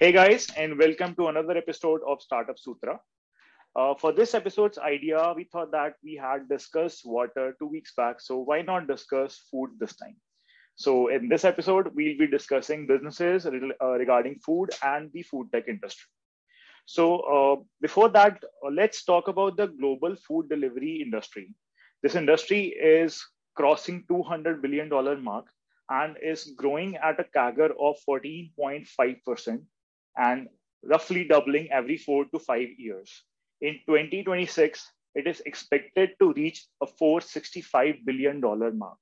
Hey guys, and welcome to another episode of Startup Sutra. Uh, for this episode's idea, we thought that we had discussed water two weeks back, so why not discuss food this time? So, in this episode, we'll be discussing businesses uh, regarding food and the food tech industry. So, uh, before that, uh, let's talk about the global food delivery industry. This industry is crossing $200 billion mark and is growing at a CAGR of 14.5% and roughly doubling every four to five years. In 2026, it is expected to reach a $465 billion mark.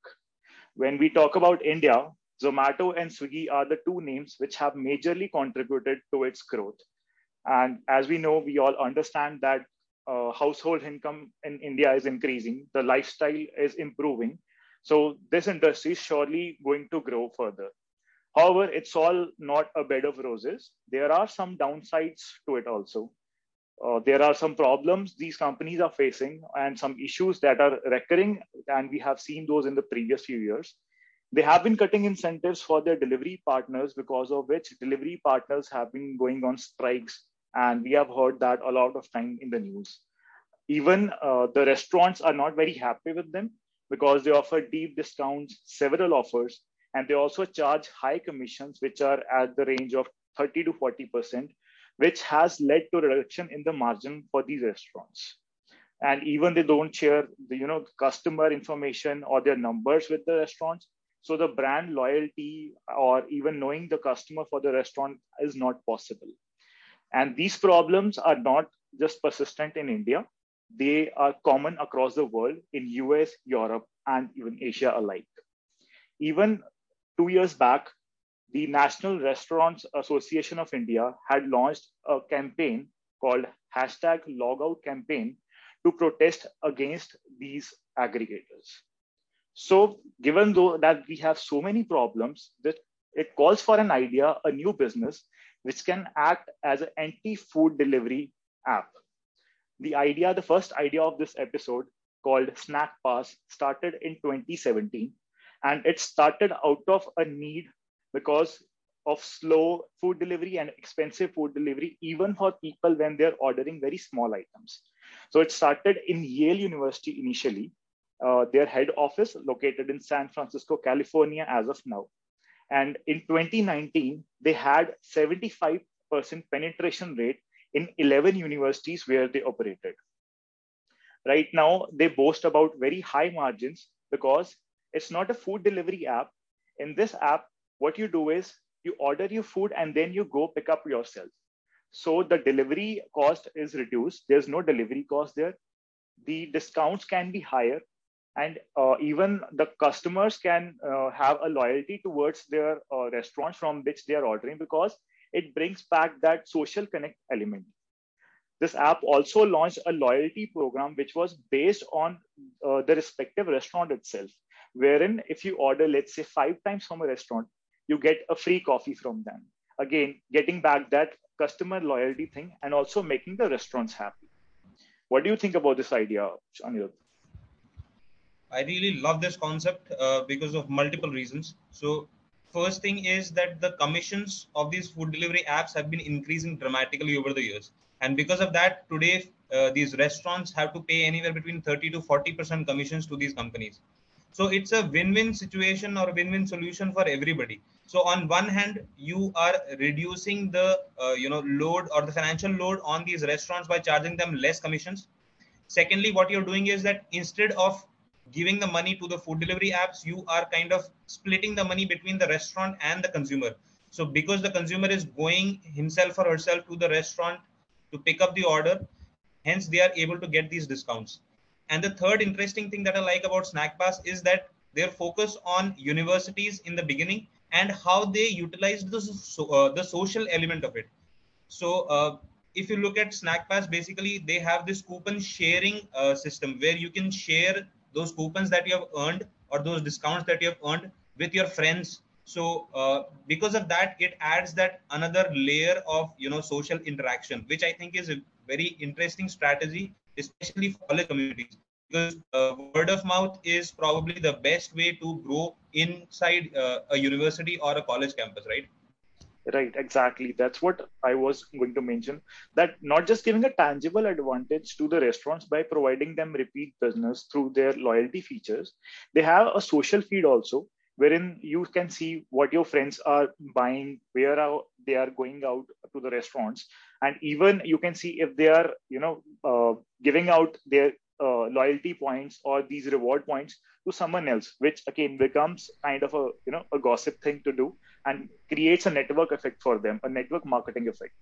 When we talk about India, Zomato and Swiggy are the two names which have majorly contributed to its growth. And as we know, we all understand that uh, household income in India is increasing, the lifestyle is improving. So this industry is surely going to grow further. However, it's all not a bed of roses. There are some downsides to it also. Uh, there are some problems these companies are facing and some issues that are recurring, and we have seen those in the previous few years. They have been cutting incentives for their delivery partners, because of which delivery partners have been going on strikes, and we have heard that a lot of time in the news. Even uh, the restaurants are not very happy with them because they offer deep discounts, several offers, and they also charge high commissions, which are at the range of 30 to 40%, which has led to reduction in the margin for these restaurants. And even they don't share the you know customer information or their numbers with the restaurants. So the brand loyalty or even knowing the customer for the restaurant is not possible. And these problems are not just persistent in India. They are common across the world in US, Europe, and even Asia alike. Even two years back, the National Restaurants Association of India had launched a campaign called hashtag logout campaign to protest against these aggregators. So given though that we have so many problems, that it calls for an idea, a new business, which can act as an anti-food delivery app. The idea, the first idea of this episode called Snack Pass started in 2017 and it started out of a need because of slow food delivery and expensive food delivery, even for people when they're ordering very small items. So it started in Yale University initially, uh, their head office located in San Francisco, California, as of now. And in 2019, they had 75% penetration rate in 11 universities where they operated. Right now, they boast about very high margins because it's not a food delivery app. In this app, what you do is you order your food and then you go pick up yourself. So the delivery cost is reduced. There's no delivery cost there. The discounts can be higher. And uh, even the customers can uh, have a loyalty towards their uh, restaurants from which they are ordering because it brings back that social connect element. This app also launched a loyalty program which was based on uh, the respective restaurant itself wherein if you order, let's say, five times from a restaurant, you get a free coffee from them. Again, getting back that customer loyalty thing and also making the restaurants happy. What do you think about this idea, Anirudh? I really love this concept uh, because of multiple reasons. So, first thing is that the commissions of these food delivery apps have been increasing dramatically over the years, and because of that, today uh, these restaurants have to pay anywhere between 30 to 40 percent commissions to these companies so it's a win-win situation or win-win solution for everybody. So on one hand you are reducing the uh, you know load or the financial load on these restaurants by charging them less commissions. Secondly what you're doing is that instead of giving the money to the food delivery apps you are kind of splitting the money between the restaurant and the consumer. So because the consumer is going himself or herself to the restaurant to pick up the order hence they are able to get these discounts and the third interesting thing that I like about SnackPass is that their focus on universities in the beginning and how they utilized the, so, uh, the social element of it. So uh, if you look at SnackPass, basically they have this coupon sharing uh, system where you can share those coupons that you have earned or those discounts that you have earned with your friends. So uh, because of that, it adds that another layer of you know social interaction, which I think is a very interesting strategy especially for college communities because uh, word of mouth is probably the best way to grow inside uh, a university or a college campus right Right, exactly. That's what I was going to mention. That not just giving a tangible advantage to the restaurants by providing them repeat business through their loyalty features, they have a social feed also, wherein you can see what your friends are buying, where are, they are going out to the restaurants, and even you can see if they are, you know, uh, giving out their uh, loyalty points or these reward points to someone else, which again becomes kind of a you know a gossip thing to do and creates a network effect for them, a network marketing effect.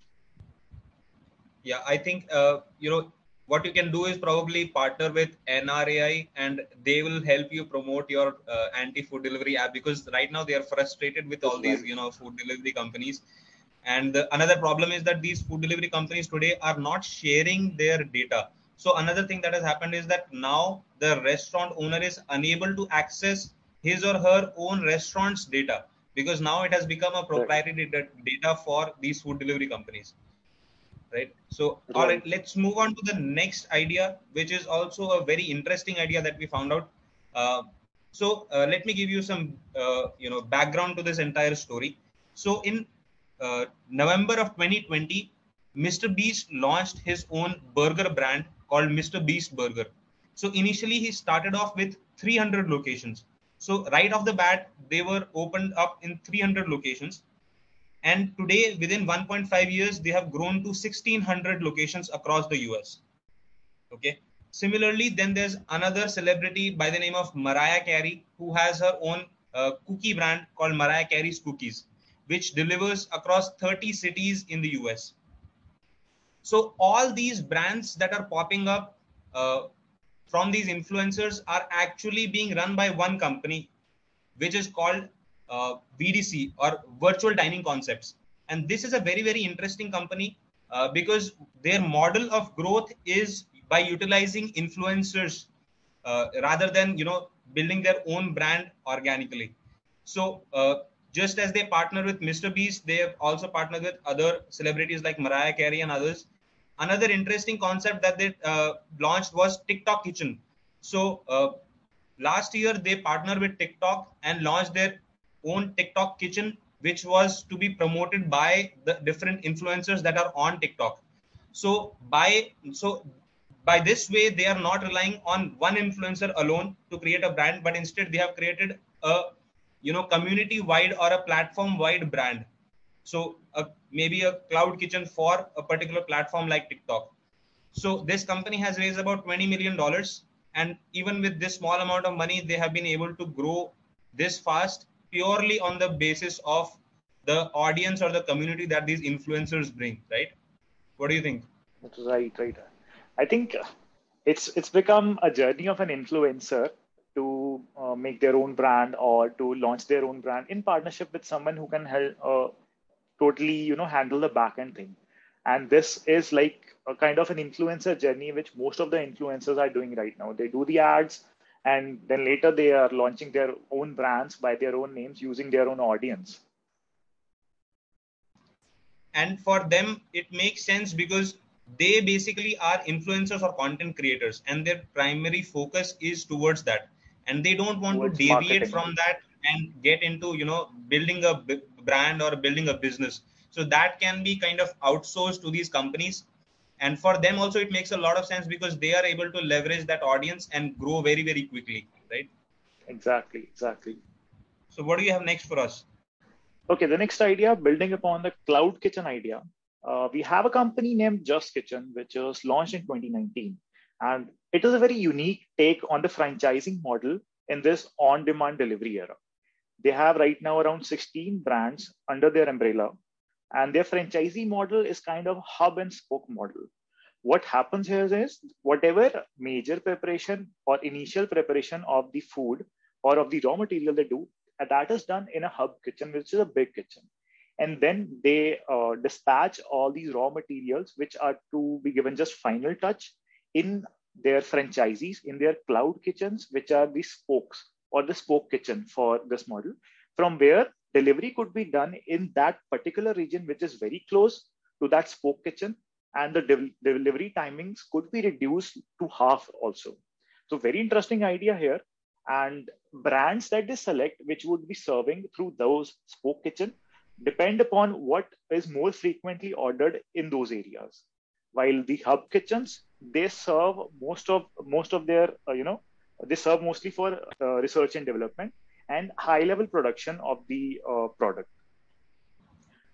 Yeah, I think uh, you know what you can do is probably partner with NRAI and they will help you promote your uh, anti-food delivery app because right now they are frustrated with all these you know food delivery companies. And the, another problem is that these food delivery companies today are not sharing their data. So another thing that has happened is that now the restaurant owner is unable to access his or her own restaurant's data because now it has become a proprietary data for these food delivery companies right so all right let's move on to the next idea which is also a very interesting idea that we found out uh, so uh, let me give you some uh, you know background to this entire story so in uh, november of 2020 mr beast launched his own burger brand called Mr. Beast Burger. So initially he started off with 300 locations. So right off the bat, they were opened up in 300 locations. And today, within 1.5 years, they have grown to 1600 locations across the US. Okay. Similarly, then there's another celebrity by the name of Mariah Carey who has her own uh, cookie brand called Mariah Carey's Cookies, which delivers across 30 cities in the US. So all these brands that are popping up uh, from these influencers are actually being run by one company, which is called uh, VDC or Virtual Dining Concepts. And this is a very, very interesting company uh, because their model of growth is by utilizing influencers uh, rather than, you know, building their own brand organically. So uh, just as they partner with Mr. Beast, they have also partnered with other celebrities like Mariah Carey and others another interesting concept that they uh, launched was TikTok Kitchen. So uh, last year they partnered with TikTok and launched their own TikTok Kitchen, which was to be promoted by the different influencers that are on TikTok. So by so by this way they are not relying on one influencer alone to create a brand, but instead they have created a you know community wide or a platform wide brand so a, maybe a cloud kitchen for a particular platform like TikTok. So this company has raised about 20 million dollars, and even with this small amount of money, they have been able to grow this fast purely on the basis of the audience or the community that these influencers bring. Right? What do you think? Right, right. I think it's it's become a journey of an influencer to uh, make their own brand or to launch their own brand in partnership with someone who can help uh, totally you know handle the backend thing and this is like a kind of an influencer journey which most of the influencers are doing right now they do the ads and then later they are launching their own brands by their own names using their own audience. And for them it makes sense because they basically are influencers or content creators and their primary focus is towards that. And they don't want towards to deviate marketing. from that and get into you know building a brand or building a business. So that can be kind of outsourced to these companies and for them also it makes a lot of sense because they are able to leverage that audience and grow very very quickly right? Exactly exactly. So what do you have next for us? Okay the next idea building upon the cloud kitchen idea. Uh, we have a company named JustKitchen which was launched in 2019 and it is a very unique take on the franchising model in this on demand delivery era. They have right now around 16 brands under their umbrella, and their franchisee model is kind of hub and spoke model. What happens here is whatever major preparation or initial preparation of the food or of the raw material they do, that is done in a hub kitchen, which is a big kitchen. And then they uh, dispatch all these raw materials, which are to be given just final touch in their franchisees, in their cloud kitchens, which are the spokes or the spoke kitchen for this model, from where delivery could be done in that particular region, which is very close to that spoke kitchen, and the de- delivery timings could be reduced to half also. So, very interesting idea here. And brands that they select, which would be serving through those spoke kitchen, depend upon what is more frequently ordered in those areas. While the hub kitchens, they serve most of most of their uh, you know they serve mostly for uh, research and development and high level production of the uh, product.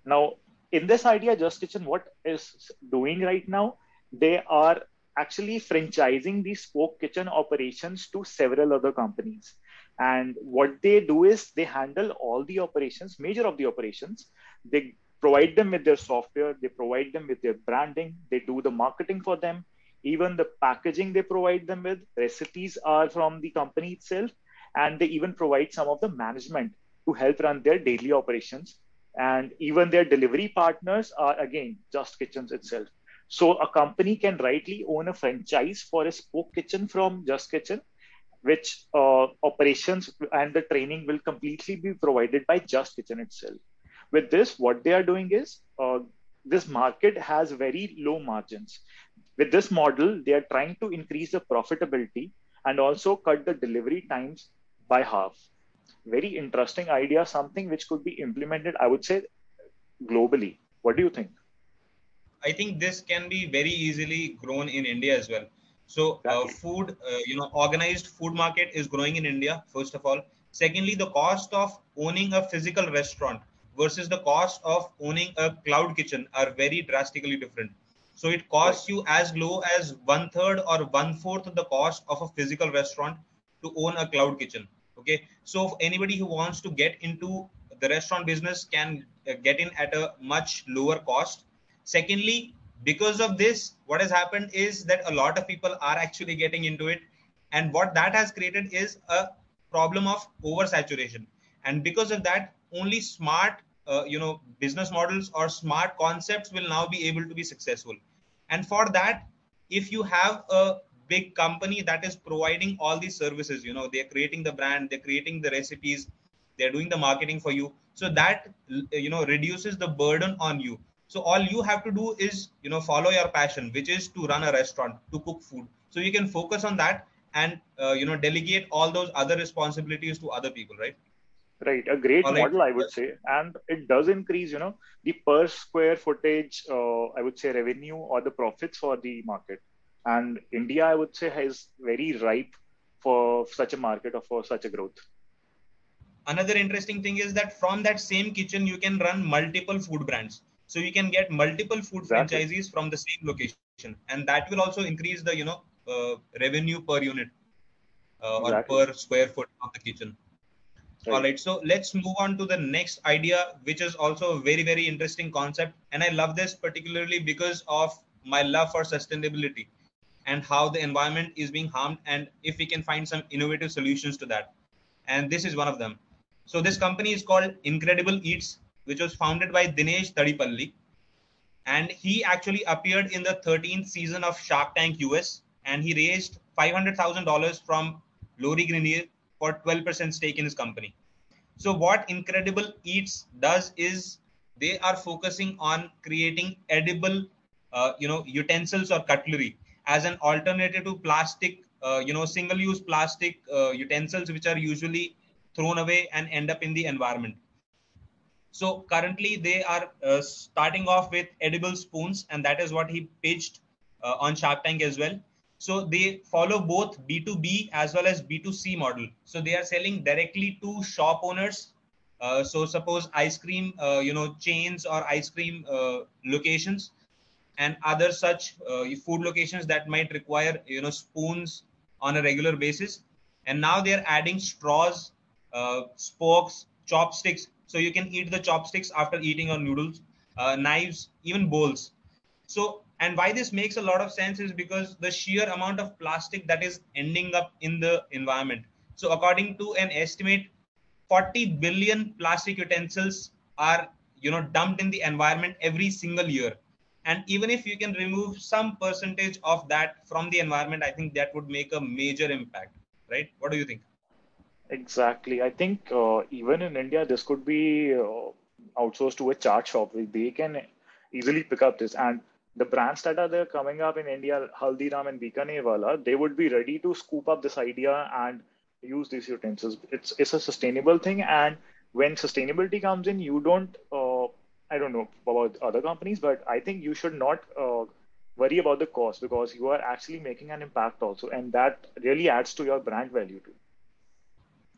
Now, in this idea, JustKitchen, what is doing right now, they are actually franchising these spoke kitchen operations to several other companies. And what they do is they handle all the operations, major of the operations. They provide them with their software, they provide them with their branding, they do the marketing for them. Even the packaging they provide them with, recipes are from the company itself, and they even provide some of the management to help run their daily operations. And even their delivery partners are again JustKitchens itself. So a company can rightly own a franchise for a spoke kitchen from JustKitchen, which uh, operations and the training will completely be provided by JustKitchen itself. With this, what they are doing is uh, this market has very low margins. With this model, they are trying to increase the profitability and also cut the delivery times by half. Very interesting idea, something which could be implemented, I would say, globally. What do you think? I think this can be very easily grown in India as well. So, uh, food, uh, you know, organized food market is growing in India, first of all. Secondly, the cost of owning a physical restaurant versus the cost of owning a cloud kitchen are very drastically different. So, it costs you as low as one third or one fourth of the cost of a physical restaurant to own a cloud kitchen. Okay. So, anybody who wants to get into the restaurant business can uh, get in at a much lower cost. Secondly because of this what has happened is that a lot of people are actually getting into it. And what that has created is a problem of oversaturation. And because of that only smart uh, you know business models or smart concepts will now be able to be successful. And for that if you have a big company that is providing all these services you know they're creating the brand they're creating the recipes they're doing the marketing for you. So that you know reduces the burden on you. So all you have to do is you know follow your passion which is to run a restaurant to cook food. So you can focus on that and uh, you know delegate all those other responsibilities to other people right? Right. A great model i would say. And it does increase you know the per square footage uh, i would say revenue or the profits for the market and india i would say is very ripe for such a market or for such a growth. Another interesting thing is that from that same kitchen you can run multiple food brands. So you can get multiple food exactly. franchisees from the same location. And that will also increase the you know uh, revenue per unit uh, exactly. or per square foot of the kitchen. Right. all right. So let's move on to the next idea which is also a very very interesting concept. And i love this particularly because of my love for sustainability and how the environment is being harmed and if we can find some innovative solutions to that and this is one of them so this company is called incrEDIBLE eats which was founded by Dinesh Tadepalli. And he actually appeared in the 13th season of Shark Tank US and he raised $500,000 from Lori Greiner for 12% stake in his company. So, what Incredible Eats does is they are focusing on creating edible, uh, you know, utensils or cutlery as an alternative to plastic, uh, you know, single-use plastic uh, utensils which are usually thrown away and end up in the environment. So currently they are uh, starting off with edible spoons, and that is what he pitched uh, on Shark Tank as well. So they follow both B2B as well as B2C model. So they are selling directly to shop owners. Uh, so suppose ice cream, uh, you know, chains or ice cream locations, and other such uh, food locations that might require you know spoons on a regular basis. And now they are adding straws, spokes, chopsticks so you can eat the chopsticks after eating your noodles, uh, knives, even bowls. So, and why this makes a lot of sense is because the sheer amount of plastic that is ending up in the environment. So, according to an estimate, 40 billion plastic utensils are you know dumped in the environment every single year and even if you can remove some percentage of that from the environment i think that would make a major impact right what do you think Exactly. I think uh, even in India, this could be uh, outsourced to a chaat shop. They can easily pick up this. And the brands that are there coming up in India, Haldiram and Bikanervala, they would be ready to scoop up this idea and use these utensils. It's it's a sustainable thing, and when sustainability comes in, you don't uh, I don't know about other companies, but I think you should not uh, worry about the cost because you are actually making an impact also, and that really adds to your brand value too.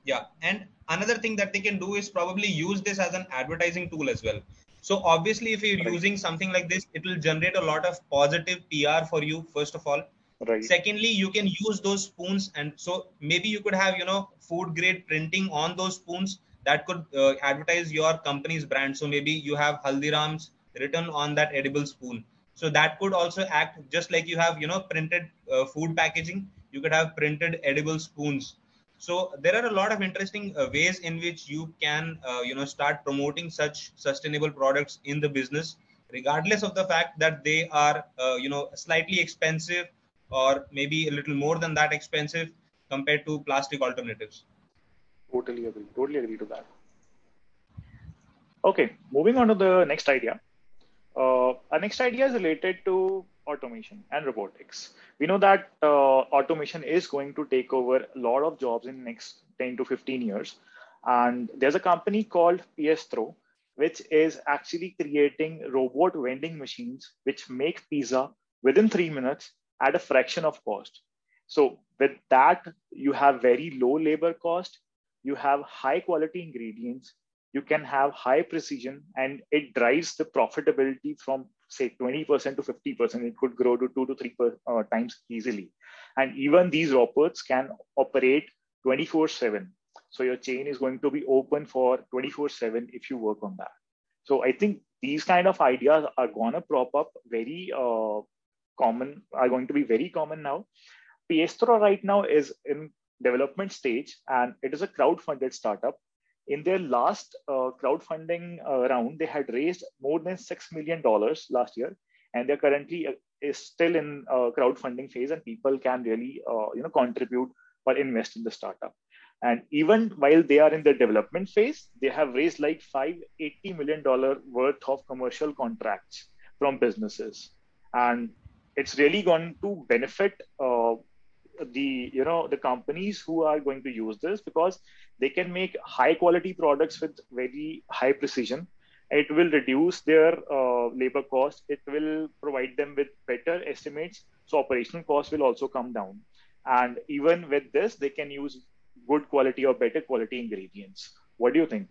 Yeah, and another thing that they can do is probably use this as an advertising tool as well. So obviously, if you're right. using something like this, it will generate a lot of positive PR for you. First of all, right. Secondly, you can use those spoons, and so maybe you could have you know food grade printing on those spoons that could uh, advertise your company's brand. So maybe you have Haldiram's written on that edible spoon. So that could also act just like you have you know printed uh, food packaging. You could have printed edible spoons so there are a lot of interesting uh, ways in which you can uh, you know start promoting such sustainable products in the business regardless of the fact that they are uh, you know slightly expensive or maybe a little more than that expensive compared to plastic alternatives totally agree totally agree to that okay moving on to the next idea uh, our next idea is related to automation and robotics. We know that uh, automation is going to take over a lot of jobs in next 10 to 15 years. And there's a company called Piestro, which is actually creating robot vending machines which make pizza within three minutes at a fraction of cost. So with that, you have very low labor cost, you have high quality ingredients, you can have high precision, and it drives the profitability from say 20% to 50%, it could grow to two to three uh, times easily. And even these robots can operate 24 7. So your chain is going to be open for 24 7 if you work on that. So I think these kind of ideas are going to prop up very uh, common, are going to be very common now. Piestro right now is in development stage and it is a crowd-funded startup in their last uh, crowdfunding uh, round, they had raised more than $6 million last year. And they're currently uh, is still in uh, crowdfunding phase and people can really uh, you know, contribute or invest in the startup. And even while they are in the development phase, they have raised like $580 million worth of commercial contracts from businesses. And it's really going to benefit uh, the you know the companies who are going to use this because they can make high quality products with very high precision. It will reduce their uh, labor cost. It will provide them with better estimates. So operational costs will also come down. And even with this they can use good quality or better quality ingredients. What do you think?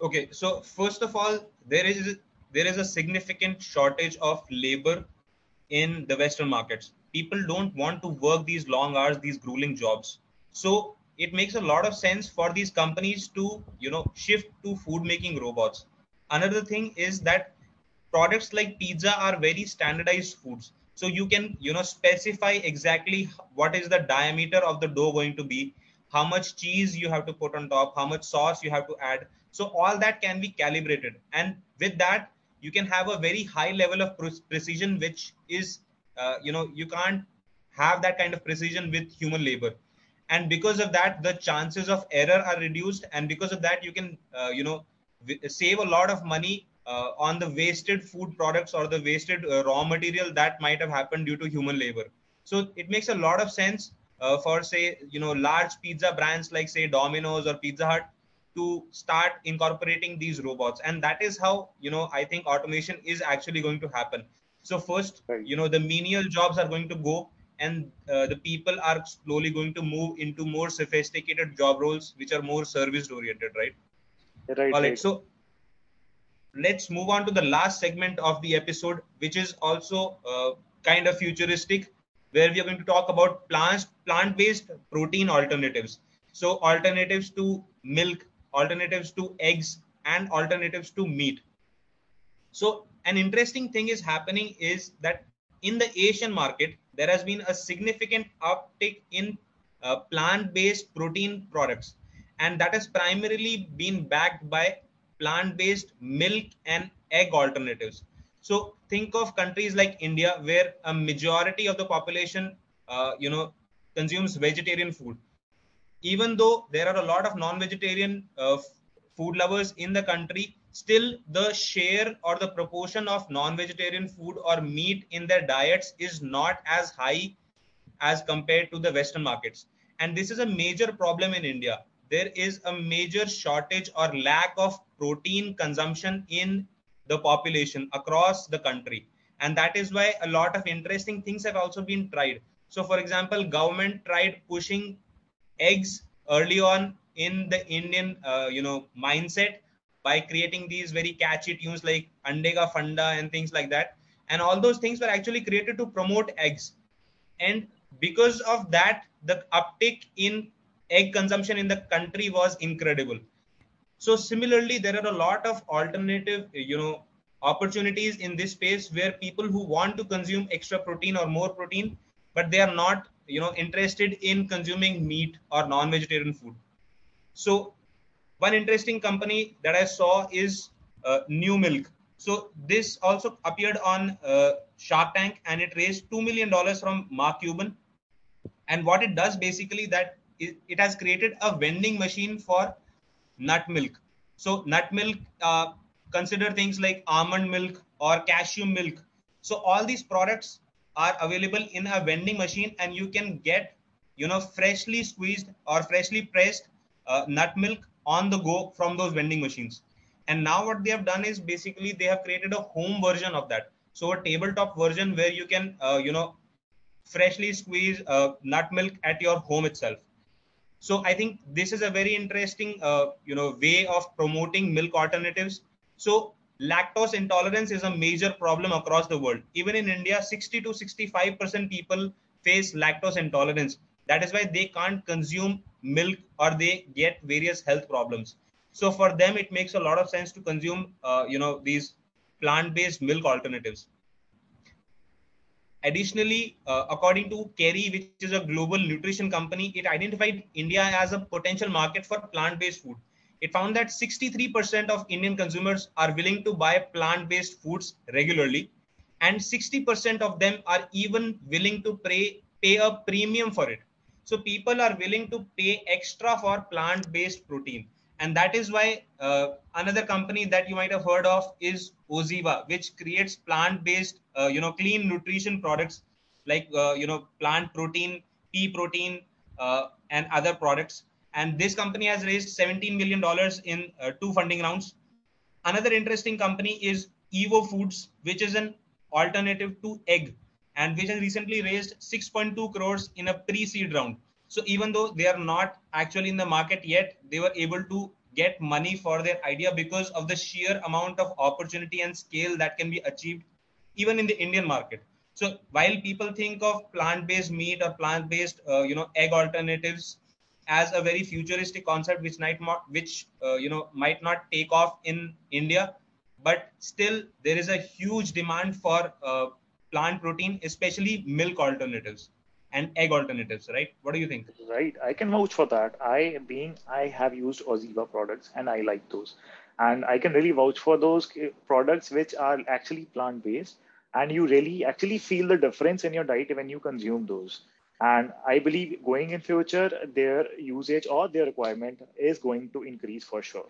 Okay so first of all there is there is a significant shortage of labor in the western markets people don't want to work these long hours these grueling jobs. So it makes a lot of sense for these companies to you know shift to food making robots. Another thing is that products like pizza are very standardized foods. So you can you know specify exactly what is the diameter of the dough going to be how much cheese you have to put on top how much sauce you have to add. So all that can be calibrated. And with that you can have a very high level of precision which is uh, you know you can't have that kind of precision with human labor. And because of that the chances of error are reduced. And because of that you can uh, you know save a lot of money uh, on the wasted food products or the wasted uh, raw material that might have happened due to human labor. So it makes a lot of sense uh, for say you know large pizza brands like say domino's or pizza hut to start incorporating these robots. And that is how you know i think automation is actually going to happen so first, right. you know, the menial jobs are going to go, and uh, the people are slowly going to move into more sophisticated job roles, which are more service oriented, right? Right. All right. So let's move on to the last segment of the episode, which is also uh, kind of futuristic, where we are going to talk about plant plant based protein alternatives. So alternatives to milk, alternatives to eggs, and alternatives to meat. So an interesting thing is happening is that in the Asian market, there has been a significant uptick in uh, plant-based protein products, and that has primarily been backed by plant-based milk and egg alternatives. So think of countries like India, where a majority of the population, uh, you know, consumes vegetarian food. Even though there are a lot of non-vegetarian uh, food lovers in the country, still the share or the proportion of non-vegetarian food or meat in their diets is not as high as compared to the western markets. And this is a major problem in india. There is a major shortage or lack of protein consumption in the population across the country. And that is why a lot of interesting things have also been tried. So for example government tried pushing eggs early on in the indian uh, you know mindset by creating these very catchy tunes like andega fanda and things like that. And all those things were actually created to promote eggs. And because of that the uptick in egg consumption in the country was incredible. So similarly there are a lot of alternative you know opportunities in this space where people who want to consume extra protein or more protein but they are not you know interested in consuming meat or non-vegetarian food. So one interesting company that i saw is uh, NuMilk. So this also appeared on uh, shark tank and it raised 2 million dollars from mark cuban. And what it does basically that it, it has created a vending machine for nut milk. So nut milk uh, consider things like almond milk or cashew milk. So all these products are available in a vending machine and you can get you know freshly squeezed or freshly pressed uh, nut milk on the go from those vending machines and now what they have done is basically they have created a home version of that so a tabletop version where you can uh, you know freshly squeeze uh, nut milk at your home itself so i think this is a very interesting uh, you know way of promoting milk alternatives so lactose intolerance is a major problem across the world. Even in India, 60 to 65% people face lactose intolerance. That is why they can't consume milk or they get various health problems. So for them, it makes a lot of sense to consume, uh, you know, these plant-based milk alternatives. Additionally, uh, according to Kerry, which is a global nutrition company, it identified India as a potential market for plant-based food it found that 63% of Indian consumers are willing to buy plant based foods regularly, and 60% of them are even willing to pay, pay a premium for it. So people are willing to pay extra for plant based protein. And that is why uh, another company that you might have heard of is Oziva, which creates plant based, uh, you know, clean nutrition products like, uh, you know, plant protein, pea protein, uh, and other products. And this company has raised 17 million dollars in uh, two funding rounds. Another interesting company is evo foods which is an alternative to egg and which has recently raised 6.2 crores in a pre-seed round. So even though they are not actually in the market yet they were able to get money for their idea because of the sheer amount of opportunity and scale that can be achieved even in the indian market. So while people think of plant-based meat or plant-based uh, you know egg alternatives as a very futuristic concept which might not which uh, you know might not take off in india but still there is a huge demand for uh, plant protein especially milk alternatives and egg alternatives right? What do you think? Right. I can vouch for that. I being i have used oziva products and i like those. And i can really vouch for those eh, products which are actually plant based and you really actually feel the difference in your diet when you consume those. And i believe going in future their usage or their requirement is going to increase for sure